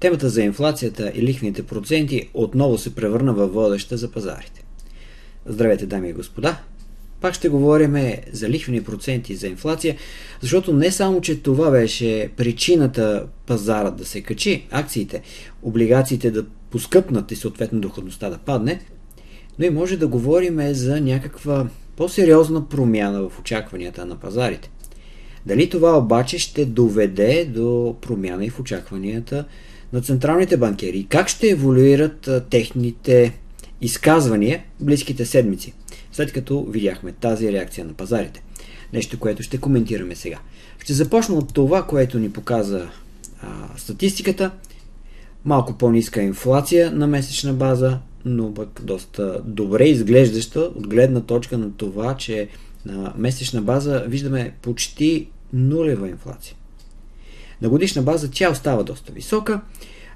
Темата за инфлацията и лихвените проценти отново се превърна във водеща за пазарите. Здравейте, дами и господа! Пак ще говорим за лихвени проценти за инфлация, защото не само, че това беше причината пазара да се качи, акциите, облигациите да поскъпнат и съответно доходността да падне, но и може да говорим за някаква по-сериозна промяна в очакванията на пазарите. Дали това обаче ще доведе до промяна и в очакванията на централните банкери? Как ще еволюират техните изказвания близките седмици, след като видяхме тази реакция на пазарите? Нещо, което ще коментираме сега. Ще започна от това, което ни показа а, статистиката. Малко по-ниска инфлация на месечна база, но пък доста добре изглеждаща от гледна точка на това, че на месечна база виждаме почти нулева инфлация. На годишна база тя остава доста висока,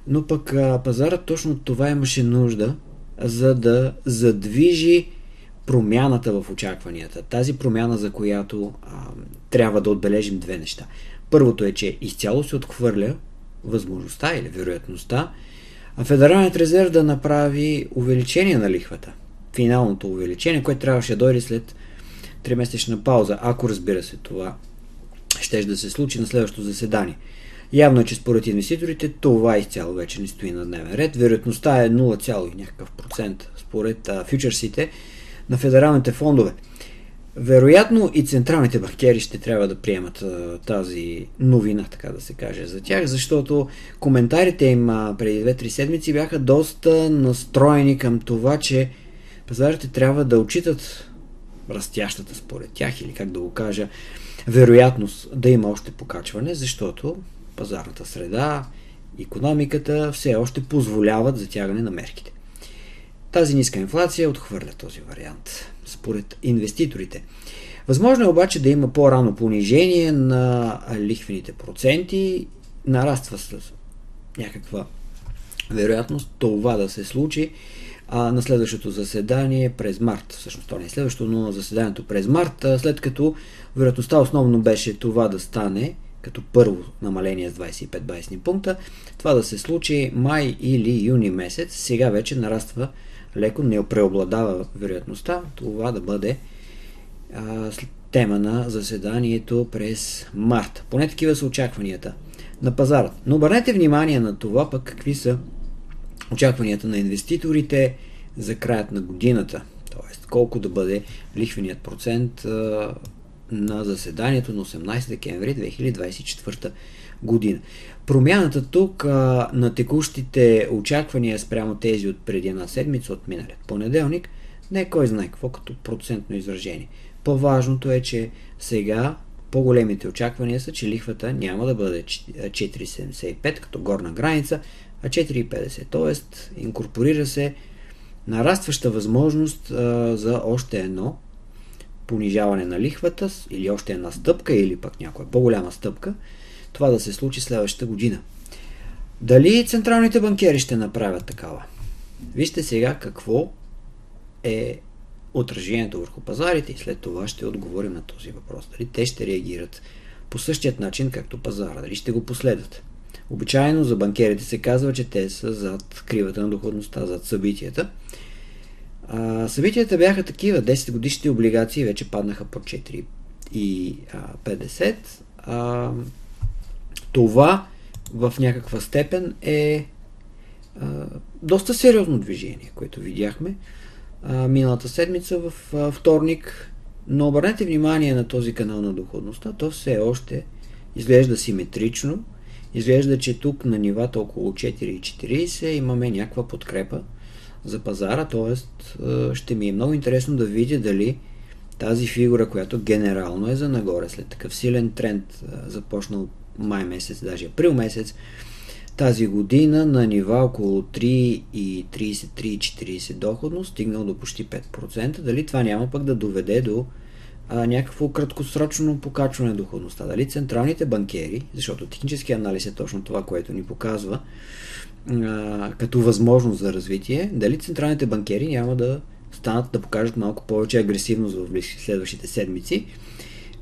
но пък пазарът точно това имаше нужда, за да задвижи промяната в очакванията. Тази промяна, за която а, трябва да отбележим две неща. Първото е, че изцяло се отхвърля възможността или вероятността Федералният резерв да направи увеличение на лихвата. Финалното увеличение, което трябваше да дойде след 3-месечна пауза, ако разбира се това ще да се случи на следващото заседание. Явно е, че според инвеститорите това изцяло вече не стои на дневен ред. Вероятността е 0, някакъв процент според а, фьючерсите на федералните фондове. Вероятно и централните банкери ще трябва да приемат а, тази новина, така да се каже, за тях, защото коментарите им а, преди 2-3 седмици бяха доста настроени към това, че пазарите трябва да отчитат растящата според тях или как да го кажа, вероятност да има още покачване, защото пазарната среда, економиката все още позволяват затягане на мерките. Тази ниска инфлация отхвърля този вариант, според инвеститорите. Възможно е обаче да има по-рано понижение на лихвените проценти, нараства с някаква вероятност това да се случи а, на следващото заседание през март. Всъщност то не е следващото, но заседанието през март, след като вероятността основно беше това да стане като първо намаление с 25 байсни пункта, това да се случи май или юни месец, сега вече нараства леко, не преобладава вероятността това да бъде а, тема на заседанието през март. Поне такива са очакванията на пазара. Но обърнете внимание на това пък какви са очакванията на инвеститорите за краят на годината. Т.е. колко да бъде лихвеният процент на заседанието на 18 декември 2024 година. Промяната тук а, на текущите очаквания спрямо тези от преди една седмица от миналия понеделник не е кой знае какво като процентно изражение. По-важното е, че сега по-големите очаквания са, че лихвата няма да бъде 4,75 като горна граница, а 4,50. Тоест, инкорпорира се нарастваща възможност а, за още едно понижаване на лихвата или още една стъпка или пък някоя по-голяма стъпка, това да се случи следващата година. Дали централните банкери ще направят такава? Вижте сега какво е отражението върху пазарите и след това ще отговорим на този въпрос. Дали те ще реагират по същият начин, както пазара, дали ще го последват. Обичайно за банкерите се казва, че те са зад кривата на доходността, зад събитията. А, събитията бяха такива. 10 годишните облигации вече паднаха по 4,50. А, това в някаква степен е а, доста сериозно движение, което видяхме а, миналата седмица в а, вторник. Но обърнете внимание на този канал на доходността. То все още изглежда симетрично. Изглежда, че тук на нивата около 4,40 имаме някаква подкрепа за пазара, т.е. ще ми е много интересно да видя дали тази фигура, която генерално е за нагоре, след такъв силен тренд, започнал май месец, даже април месец, тази година на нива около 3,30-3,40 доходност, стигнал до почти 5%, дали това няма пък да доведе до а, някакво краткосрочно покачване на доходността. Дали централните банкери, защото технически анализ е точно това, което ни показва, а, като възможност за развитие, дали централните банкери няма да станат да покажат малко повече агресивност в следващите седмици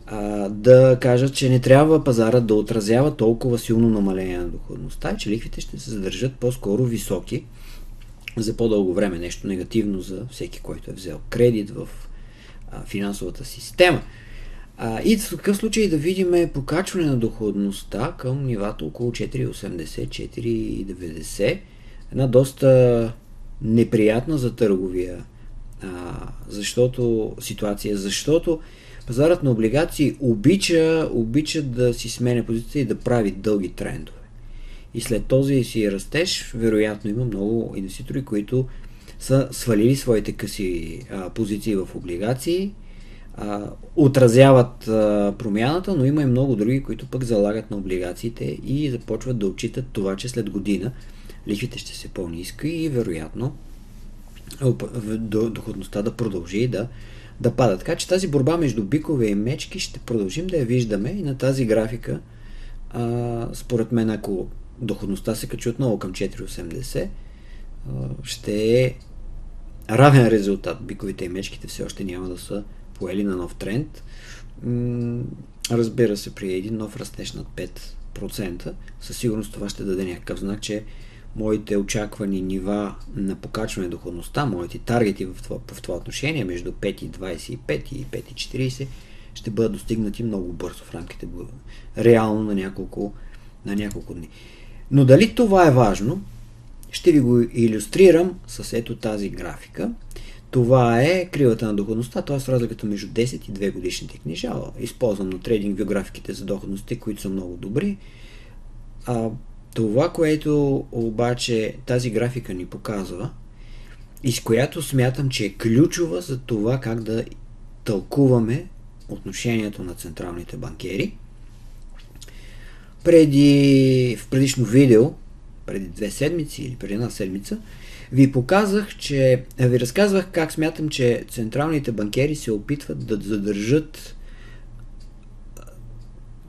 а, да кажат, че не трябва пазара да отразява толкова силно намаление на доходността че лихвите ще се задържат по-скоро високи за по-дълго време. Нещо негативно за всеки, който е взел кредит в финансовата система. А, и в такъв случай да видим покачване на доходността към нивата около 4,80-4,90. Една доста неприятна за търговия а, защото ситуация, защото пазарът на облигации обича, обича да си сменя позиция и да прави дълги трендове. И след този си растеж, вероятно има много инвеститори, които са свалили своите къси а, позиции в облигации, а, отразяват а, промяната, но има и много други, които пък залагат на облигациите и започват да отчитат това, че след година лихвите ще се по-низки и вероятно доходността да продължи да, да пада. Така че тази борба между бикове и мечки ще продължим да я виждаме и на тази графика. А, според мен, ако доходността се качи отново към 4,80, ще е равен резултат. Биковите и мечките все още няма да са поели на нов тренд. Разбира се, при един нов растеж над 5%, със сигурност това ще даде някакъв знак, че моите очаквани нива на покачване доходността, моите таргети в това, в това отношение между 5 и 25 и 5 и 40 ще бъдат достигнати много бързо в рамките реално на няколко, на няколко дни. Но дали това е важно, ще ви го иллюстрирам с ето тази графика. Това е кривата на доходността, т.е. разликата между 10 и 2 годишните книжа. Използвам на трейдинг биографиките за доходности, които са много добри. А, това, което обаче тази графика ни показва и с която смятам, че е ключова за това как да тълкуваме отношението на централните банкери. Преди, в предишно видео, преди две седмици или преди една седмица, ви показах, че ви разказвах как смятам, че централните банкери се опитват да задържат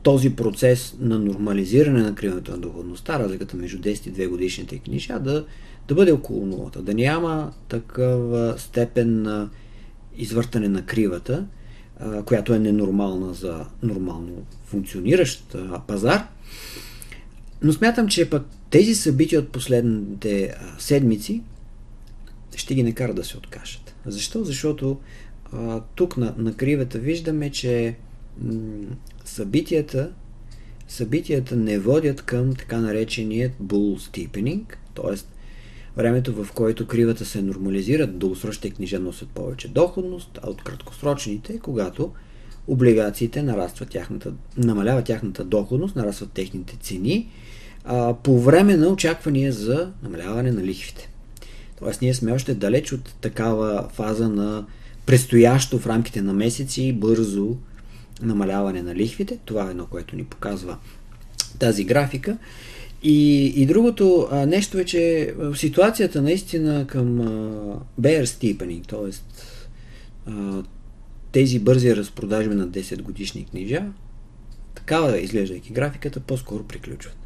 този процес на нормализиране на кривата на доходността, разликата между 10 и 2 годишните книжа, да, да бъде около нулата, да няма такава степен на извъртане на кривата, която е ненормална за нормално функциониращ пазар. Но смятам, че пък тези събития от последните седмици ще ги накарат да се откажат. Защо? Защото а, тук на, на кривата виждаме, че събитията, събитията не водят към така нареченият bull steepening, т.е. времето в което кривата се нормализира, дългосрочните книжа носят повече доходност, а от краткосрочните, когато облигациите нарастват тяхната, намаляват тяхната доходност, нарастват техните цени, а, по време на очаквания за намаляване на лихвите. Тоест ние сме още далеч от такава фаза на предстоящо в рамките на месеци бързо намаляване на лихвите. Това е едно, което ни показва тази графика. И, и другото а, нещо е, че ситуацията наистина към а, bear steepening, т.е. тези бързи разпродажби на 10 годишни книжа, такава изглеждайки графиката, по-скоро приключват.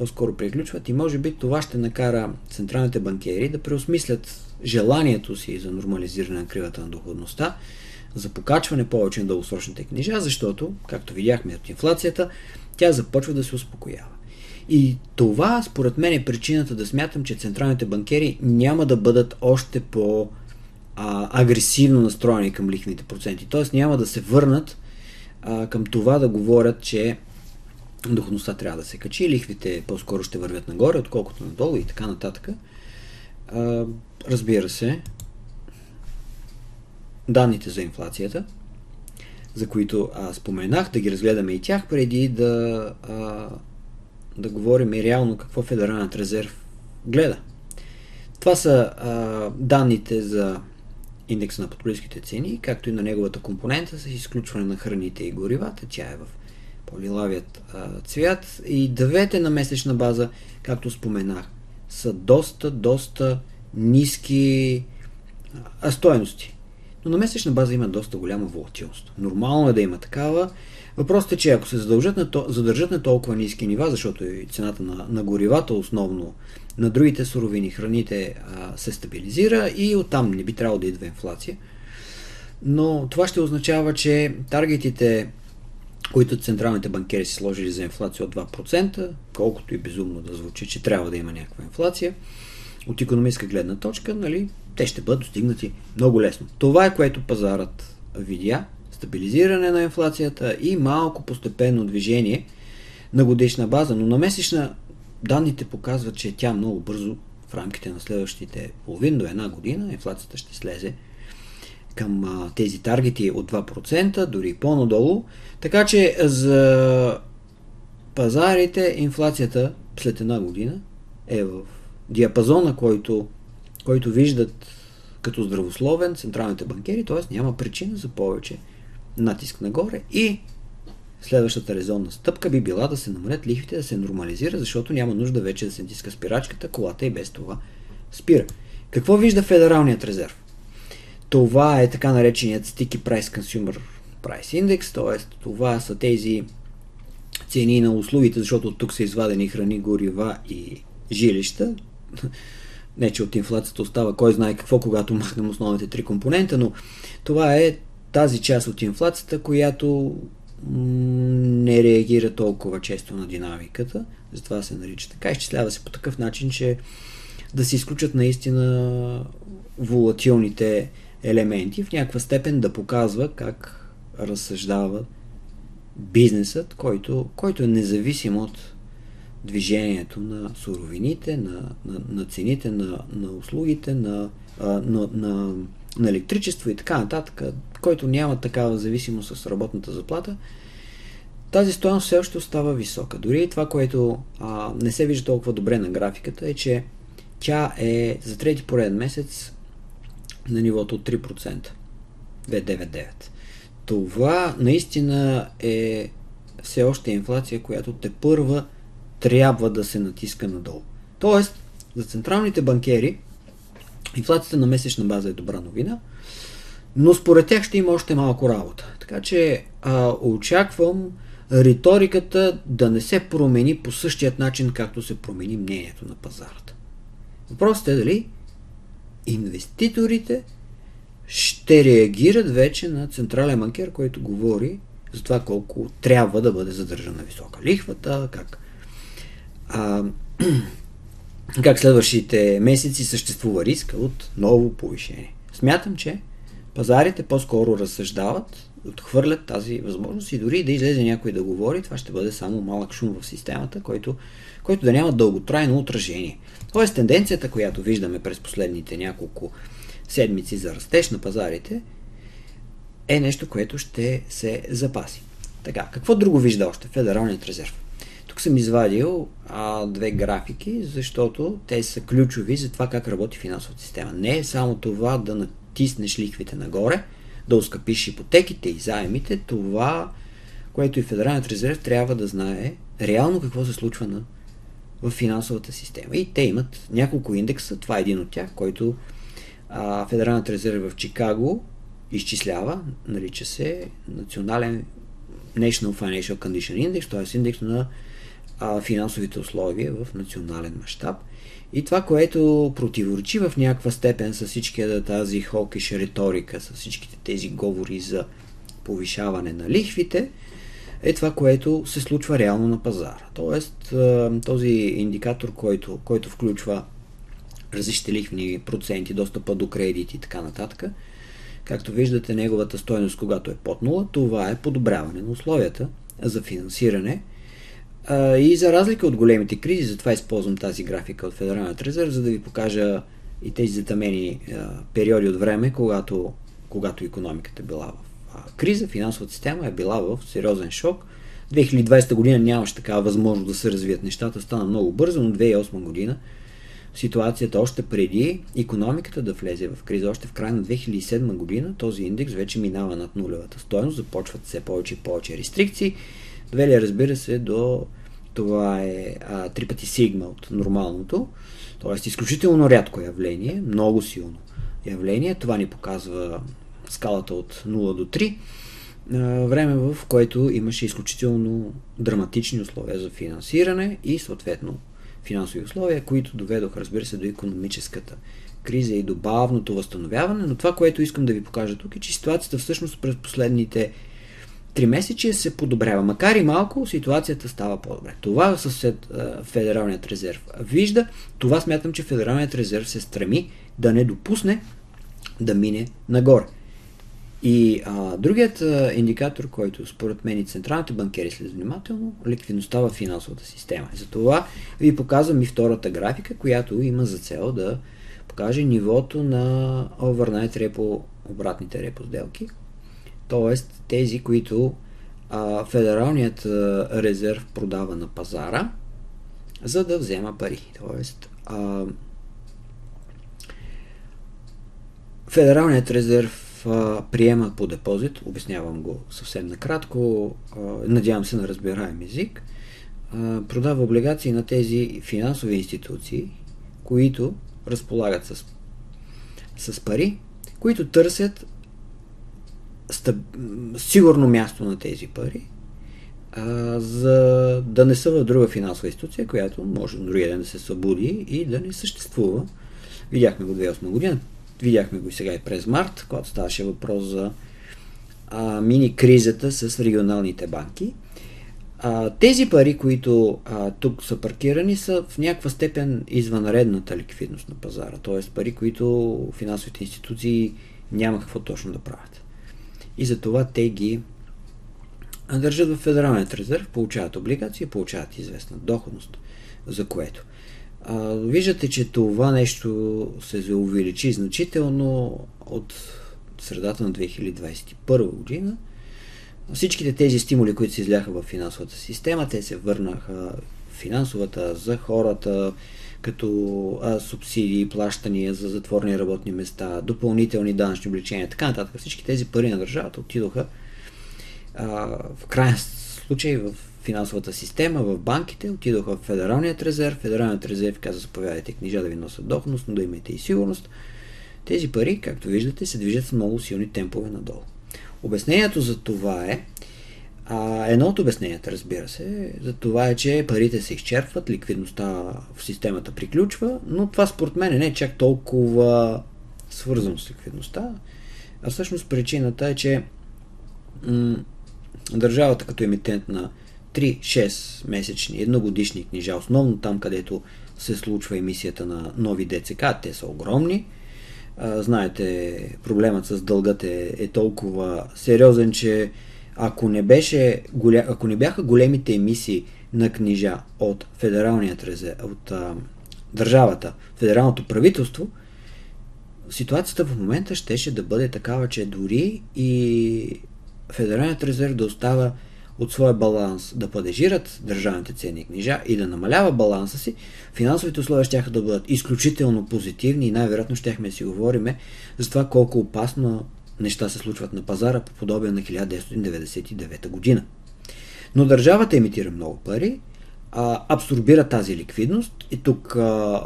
По-скоро приключват и може би това ще накара централните банкери да преосмислят желанието си за нормализиране на кривата на доходността за покачване повече на дългосрочните книжа, защото, както видяхме от инфлацията, тя започва да се успокоява. И това, според мен, е причината да смятам, че централните банкери няма да бъдат още по а, агресивно настроени към лихвените проценти. Т.е. няма да се върнат а, към това да говорят, че доходността трябва да се качи, лихвите по-скоро ще вървят нагоре, отколкото надолу и така нататък. А, разбира се, данните за инфлацията, за които а, споменах, да ги разгледаме и тях, преди да, а, да говорим и реално какво Федералният резерв гледа. Това са а, данните за индекса на потребителските цени, както и на неговата компонента с изключване на храните и горивата. Тя е в по-лилавият цвят. И двете на месечна база, както споменах, са доста, доста ниски стоености но на месечна база има доста голяма волатилност. Нормално е да има такава. Въпросът е, че ако се задължат на то, задържат на толкова ниски нива, защото и цената на, на горивата, основно на другите суровини, храните а, се стабилизира и оттам не би трябвало да идва инфлация. Но това ще означава, че таргетите които централните банкери си сложили за инфлация от 2%, колкото и безумно да звучи, че трябва да има някаква инфлация, от економическа гледна точка, нали, те ще бъдат достигнати много лесно. Това е което пазарът видя, стабилизиране на инфлацията и малко постепенно движение на годишна база, но на месечна данните показват, че тя много бързо в рамките на следващите половин до една година инфлацията ще слезе към тези таргети от 2%, дори по-надолу. Така че за пазарите инфлацията след една година е в диапазона, който, който виждат като здравословен централните банкери, т.е. няма причина за повече натиск нагоре и следващата резонна стъпка би била да се намалят лихвите, да се нормализира, защото няма нужда вече да се натиска спирачката, колата и без това спира. Какво вижда Федералният резерв? Това е така нареченият Sticky Price Consumer Price Index, т.е. това са тези цени на услугите, защото от тук са извадени храни, горива и жилища. Не, че от инфлацията остава кой знае какво, когато махнем основните три компонента, но това е тази част от инфлацията, която не реагира толкова често на динамиката, затова се нарича така. Изчислява се по такъв начин, че да се изключат наистина волатилните елементи, в някаква степен да показва как разсъждава бизнесът, който, който е независим от движението на суровините, на, на, на цените на, на услугите, на, на, на, на електричество и така нататък, който няма такава зависимост с работната заплата, тази стоеност все още остава висока. Дори това, което а, не се вижда толкова добре на графиката, е, че тя е за трети пореден месец на нивото от 3%. 2,99. Това наистина е все още инфлация, която те първа трябва да се натиска надолу. Тоест, за централните банкери инфлацията на месечна база е добра новина, но според тях ще има още малко работа. Така че а, очаквам риториката да не се промени по същият начин, както се промени мнението на пазарата. Въпросът е дали инвеститорите ще реагират вече на централен банкер, който говори за това колко трябва да бъде задържана висока лихвата, как, а, как следващите месеци съществува риска от ново повишение. Смятам, че пазарите по-скоро разсъждават, отхвърлят тази възможност и дори да излезе някой да говори, това ще бъде само малък шум в системата, който, който да няма дълготрайно отражение. Тоест тенденцията, която виждаме през последните няколко седмици за растеж на пазарите, е нещо, което ще се запаси. Така, какво друго вижда още Федералният резерв? Тук съм извадил а, две графики, защото те са ключови за това как работи финансовата система. Не е само това да натиснеш лихвите нагоре, да ускъпиш ипотеките и заемите, това, което и Федералният резерв трябва да знае реално какво се случва на, в финансовата система. И те имат няколко индекса, това е един от тях, който а, Федералният резерв в Чикаго изчислява, нарича се национален National Financial Condition Index, т.е. индекс на а, финансовите условия в национален мащаб. И това, което противоречи в някаква степен с всичкия тази хокиш риторика, с всичките тези говори за повишаване на лихвите, е това, което се случва реално на пазара. Тоест, този индикатор, който, който включва различните лихвени проценти, достъпа до кредити и така нататък, както виждате, неговата стоеност, когато е под 0, това е подобряване на условията за финансиране – и за разлика от големите кризи, затова използвам тази графика от Федералният резерв, за да ви покажа и тези затъмени периоди от време, когато, когато економиката е била в криза, финансовата система е била в сериозен шок. 2020 година нямаше такава възможност да се развият нещата, стана много бързо, но 2008 година ситуацията още преди економиката да влезе в криза, още в края на 2007 година, този индекс вече минава над нулевата стоеност, започват все повече и повече рестрикции довели, разбира се, до това е а, три пъти сигма от нормалното, т.е. изключително рядко явление, много силно явление. Това ни показва скалата от 0 до 3, а, време в което имаше изключително драматични условия за финансиране и съответно финансови условия, които доведоха, разбира се, до економическата криза и до бавното възстановяване, но това, което искам да ви покажа тук е, че ситуацията всъщност през последните три месече се подобрява. Макар и малко, ситуацията става по-добре. Това съсед Федералният резерв вижда. Това смятам, че Федералният резерв се стреми да не допусне да мине нагоре. И а, другият а, индикатор, който според мен и централните банкери след внимателно, ликвидността в финансовата система. Затова ви показвам и втората графика, която има за цел да покаже нивото на overnight репо, обратните репо сделки, т.е. тези, които а, Федералният а, резерв продава на пазара, за да взема пари. Тоест, а, Федералният резерв приема по депозит, обяснявам го съвсем накратко, надявам се на разбираем език, продава облигации на тези финансови институции, които разполагат с, с пари, които търсят стъп, сигурно място на тези пари, а, за да не са в друга финансова институция, която може другия ден да се събуди и да не съществува. Видяхме го 2008 година, видяхме го и сега и през март, когато ставаше въпрос за а, мини-кризата с регионалните банки. А, тези пари, които а, тук са паркирани, са в някаква степен извънредната ликвидност на пазара, т.е. пари, които финансовите институции няма какво точно да правят. И затова те ги държат в Федералният резерв, получават облигации, получават известна доходност, за което. А, виждате, че това нещо се увеличи значително от средата на 2021 година. Всичките тези стимули, които се изляха в финансовата система, те се върнаха финансовата за хората, като а, субсидии, плащания за затворни работни места, допълнителни данъчни обличения, така нататък. Всички тези пари на държавата отидоха а, в крайен случай в финансовата система, в банките, отидоха в Федералният резерв. Федералният резерв каза, заповядайте книжа да ви носят доходност, но да имате и сигурност. Тези пари, както виждате, се движат с много силни темпове надолу. Обяснението за това е, а, едно от обясненията, разбира се, за това е, че парите се изчерпват, ликвидността в системата приключва, но това според мен не е чак толкова свързано с ликвидността, а всъщност причината е, че м- държавата като емитент на 3-6 месечни, едногодишни книжа, основно там, където се случва емисията на нови ДЦК, те са огромни. А, знаете, проблемът с дългът е, е толкова сериозен, че ако не, беше, голя... ако не бяха големите емисии на книжа от федералният резерв, от а, държавата, федералното правителство, ситуацията в момента щеше да бъде такава, че дори и федералният резерв да остава от своя баланс да падежират държавните ценни книжа и да намалява баланса си, финансовите условия ще да бъдат изключително позитивни и най-вероятно ще да си говорим за това колко опасно неща се случват на пазара по подобие на 1999 година. Но държавата емитира много пари, а, абсорбира тази ликвидност и тук а,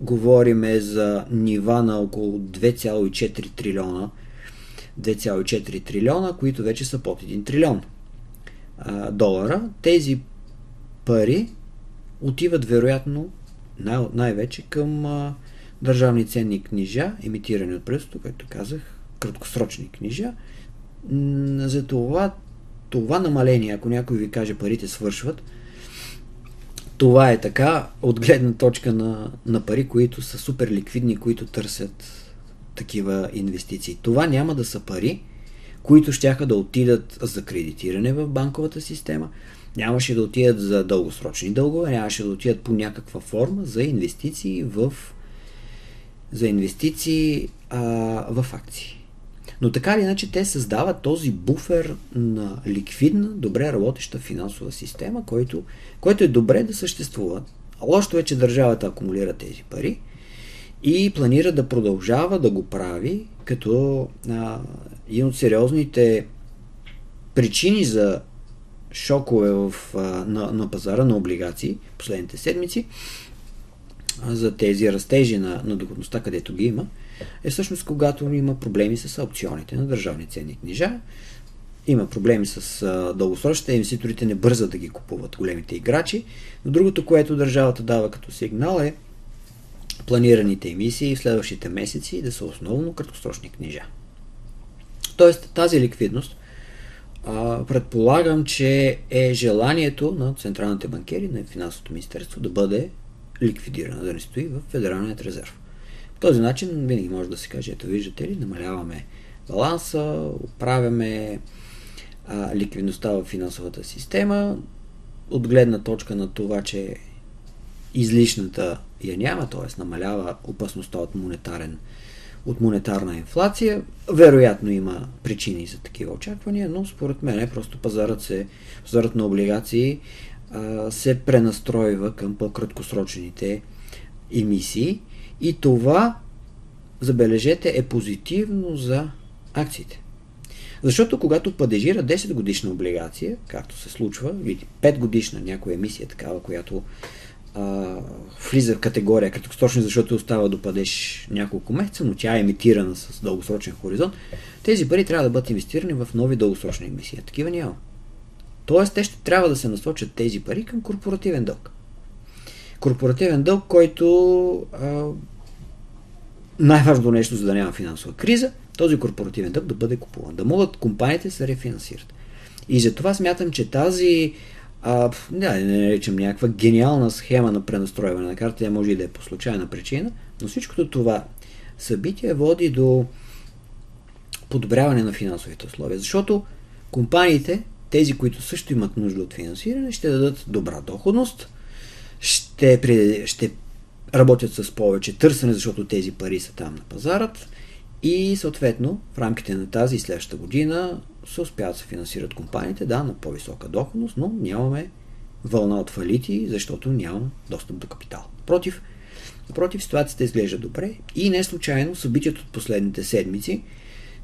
говориме за нива на около 2,4 трилиона 2,4 трилиона, които вече са под 1 трилион а, долара. Тези пари отиват вероятно най- най-вече към а, държавни ценни книжа, емитирани от правителството, както казах, краткосрочни книжа. За това, това намаление, ако някой ви каже парите свършват, това е така от гледна точка на, на пари, които са супер ликвидни, които търсят такива инвестиции. Това няма да са пари, които щяха да отидат за кредитиране в банковата система, нямаше да отидат за дългосрочни дългове, нямаше да отидат по някаква форма за инвестиции в за инвестиции а, в акции. Но така или иначе те създават този буфер на ликвидна, добре работеща финансова система, който, който е добре да съществува. Лошото е, че държавата акумулира тези пари и планира да продължава да го прави, като а, един от сериозните причини за шокове в, а, на, на пазара на облигации последните седмици, за тези растежи на, на доходността, където ги има, е всъщност когато има проблеми с аукционите на държавни ценни книжа, има проблеми с дългосрочните, инвеститорите не бързат да ги купуват големите играчи, но другото, което държавата дава като сигнал е планираните емисии в следващите месеци да са основно краткосрочни книжа. Тоест тази ликвидност а, предполагам, че е желанието на централните банкери, на финансовото министерство да бъде ликвидирана, да не стои в Федералният резерв. По този начин винаги може да се каже, ето виждате ли, намаляваме баланса, оправяме а, ликвидността в финансовата система, от гледна точка на това, че излишната я няма, т.е. намалява опасността от монетарен от монетарна инфлация. Вероятно има причини за такива очаквания, но според мен просто пазарът, се, пазарът на облигации а, се пренастройва към по-краткосрочните емисии и това, забележете, е позитивно за акциите. Защото когато падежира 10 годишна облигация, както се случва, види 5 годишна някоя емисия такава, която а, влиза в категория краткосрочни, защото остава да падеш няколко месеца, но тя е емитирана с дългосрочен хоризонт, тези пари трябва да бъдат инвестирани в нови дългосрочни емисии. Такива няма. Тоест, те ще трябва да се насочат тези пари към корпоративен дълг. Корпоративен дълг, който а, най-важното нещо, за да няма финансова криза, този корпоративен дълг да бъде купуван. Да могат компаниите да се рефинансират. И затова смятам, че тази а, не, не наричам някаква гениална схема на пренастройване на карта, тя може и да е по случайна причина, но всичкото това събитие води до подобряване на финансовите условия, защото компаниите, тези, които също имат нужда от финансиране, ще дадат добра доходност, ще, ще работят с повече търсене, защото тези пари са там на пазарът и съответно в рамките на тази и следващата година се успяват да се финансират компаниите, да, на по-висока доходност, но нямаме вълна от фалити, защото нямам достъп до капитал. Против, напротив, ситуацията изглежда добре и не случайно събитието от последните седмици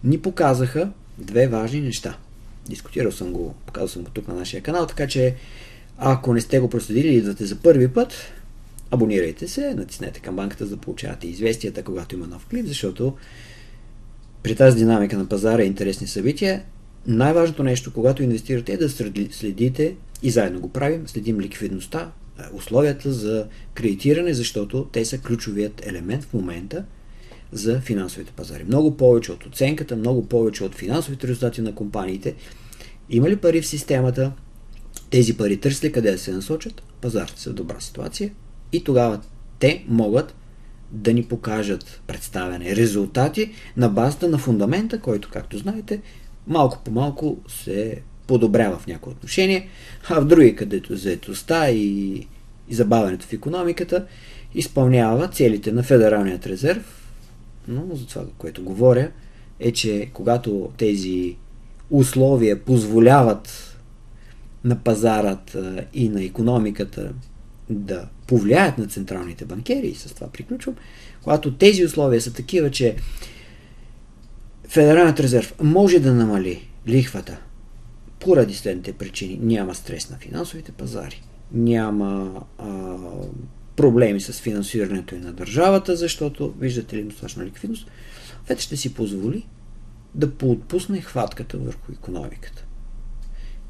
ни показаха две важни неща. Дискутирал съм го, показал съм го тук на нашия канал, така че ако не сте го проследили и идвате за първи път, абонирайте се, натиснете камбанката, за да получавате известията, когато има нов клип, защото при тази динамика на пазара и интересни събития, най-важното нещо, когато инвестирате е да следите и заедно го правим, следим ликвидността, е, условията за кредитиране, защото те са ключовият елемент в момента за финансовите пазари. Много повече от оценката, много повече от финансовите резултати на компаниите. Има ли пари в системата? Тези пари търсли къде да се насочат? Пазарите са в добра ситуация и тогава те могат да ни покажат представяне, резултати на базата на фундамента, който, както знаете, малко по малко се подобрява в някои отношения, а в други, където заетостта и, и забавянето в економиката изпълнява целите на Федералният резерв. Но за това, което говоря, е, че когато тези условия позволяват на пазарът и на економиката да повлияят на централните банкери, и с това приключвам, когато тези условия са такива, че Федералният резерв може да намали лихвата поради следните причини. Няма стрес на финансовите пазари, няма а, проблеми с финансирането и на държавата, защото виждате ли достатъчно ликвидност, вече ще си позволи да поотпусне хватката върху економиката.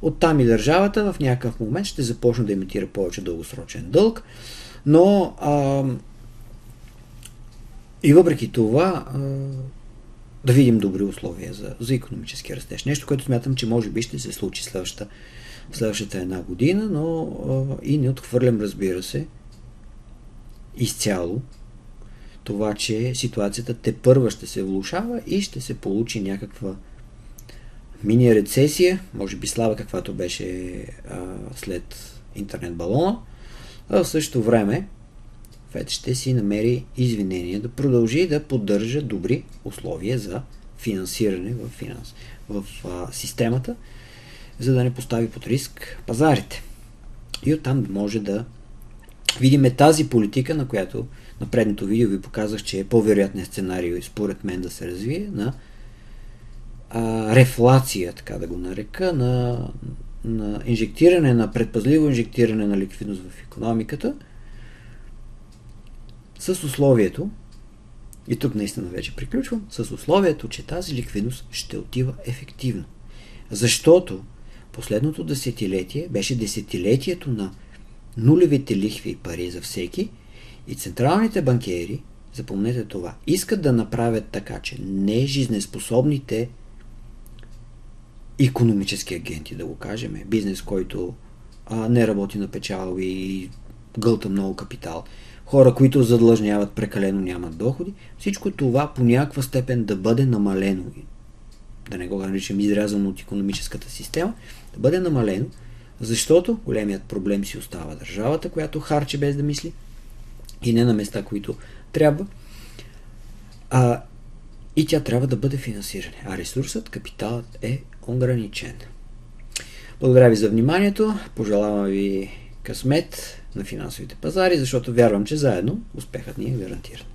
Оттам и държавата в някакъв момент ще започне да имитира повече дългосрочен дълг, но а, и въпреки това а, да видим добри условия за, за економически растеж. Нещо, което смятам, че може би ще се случи следващата, следващата една година, но и не отхвърлям, разбира се, изцяло това, че ситуацията те първа ще се влушава и ще се получи някаква мини рецесия, може би слаба каквато беше а, след интернет балона, а в същото време Фед ще си намери извинения да продължи да поддържа добри условия за финансиране в, финанс, в а, системата, за да не постави под риск пазарите. И оттам може да видим тази политика, на която на предното видео ви показах, че е по-вероятният сценарий според мен да се развие на а, рефлация, така да го нарека, на, на инжектиране, на предпазливо инжектиране на ликвидност в економиката, с условието, и тук наистина вече приключвам, с условието, че тази ликвидност ще отива ефективно. Защото последното десетилетие беше десетилетието на нулевите лихви и пари за всеки и централните банкери, запомнете това, искат да направят така, че не жизнеспособните економически агенти, да го кажем. Бизнес, който а, не работи на печалби и гълта много капитал. Хора, които задлъжняват прекалено, нямат доходи. Всичко това по някаква степен да бъде намалено. Да не го наричам изрязано от економическата система, да бъде намалено, защото големият проблем си остава държавата, която харчи без да мисли и не на места, които трябва. А, и тя трябва да бъде финансирана. А ресурсът, капиталът е ограничен. Благодаря ви за вниманието. Пожелавам ви късмет на финансовите пазари, защото вярвам, че заедно успехът ни е гарантиран.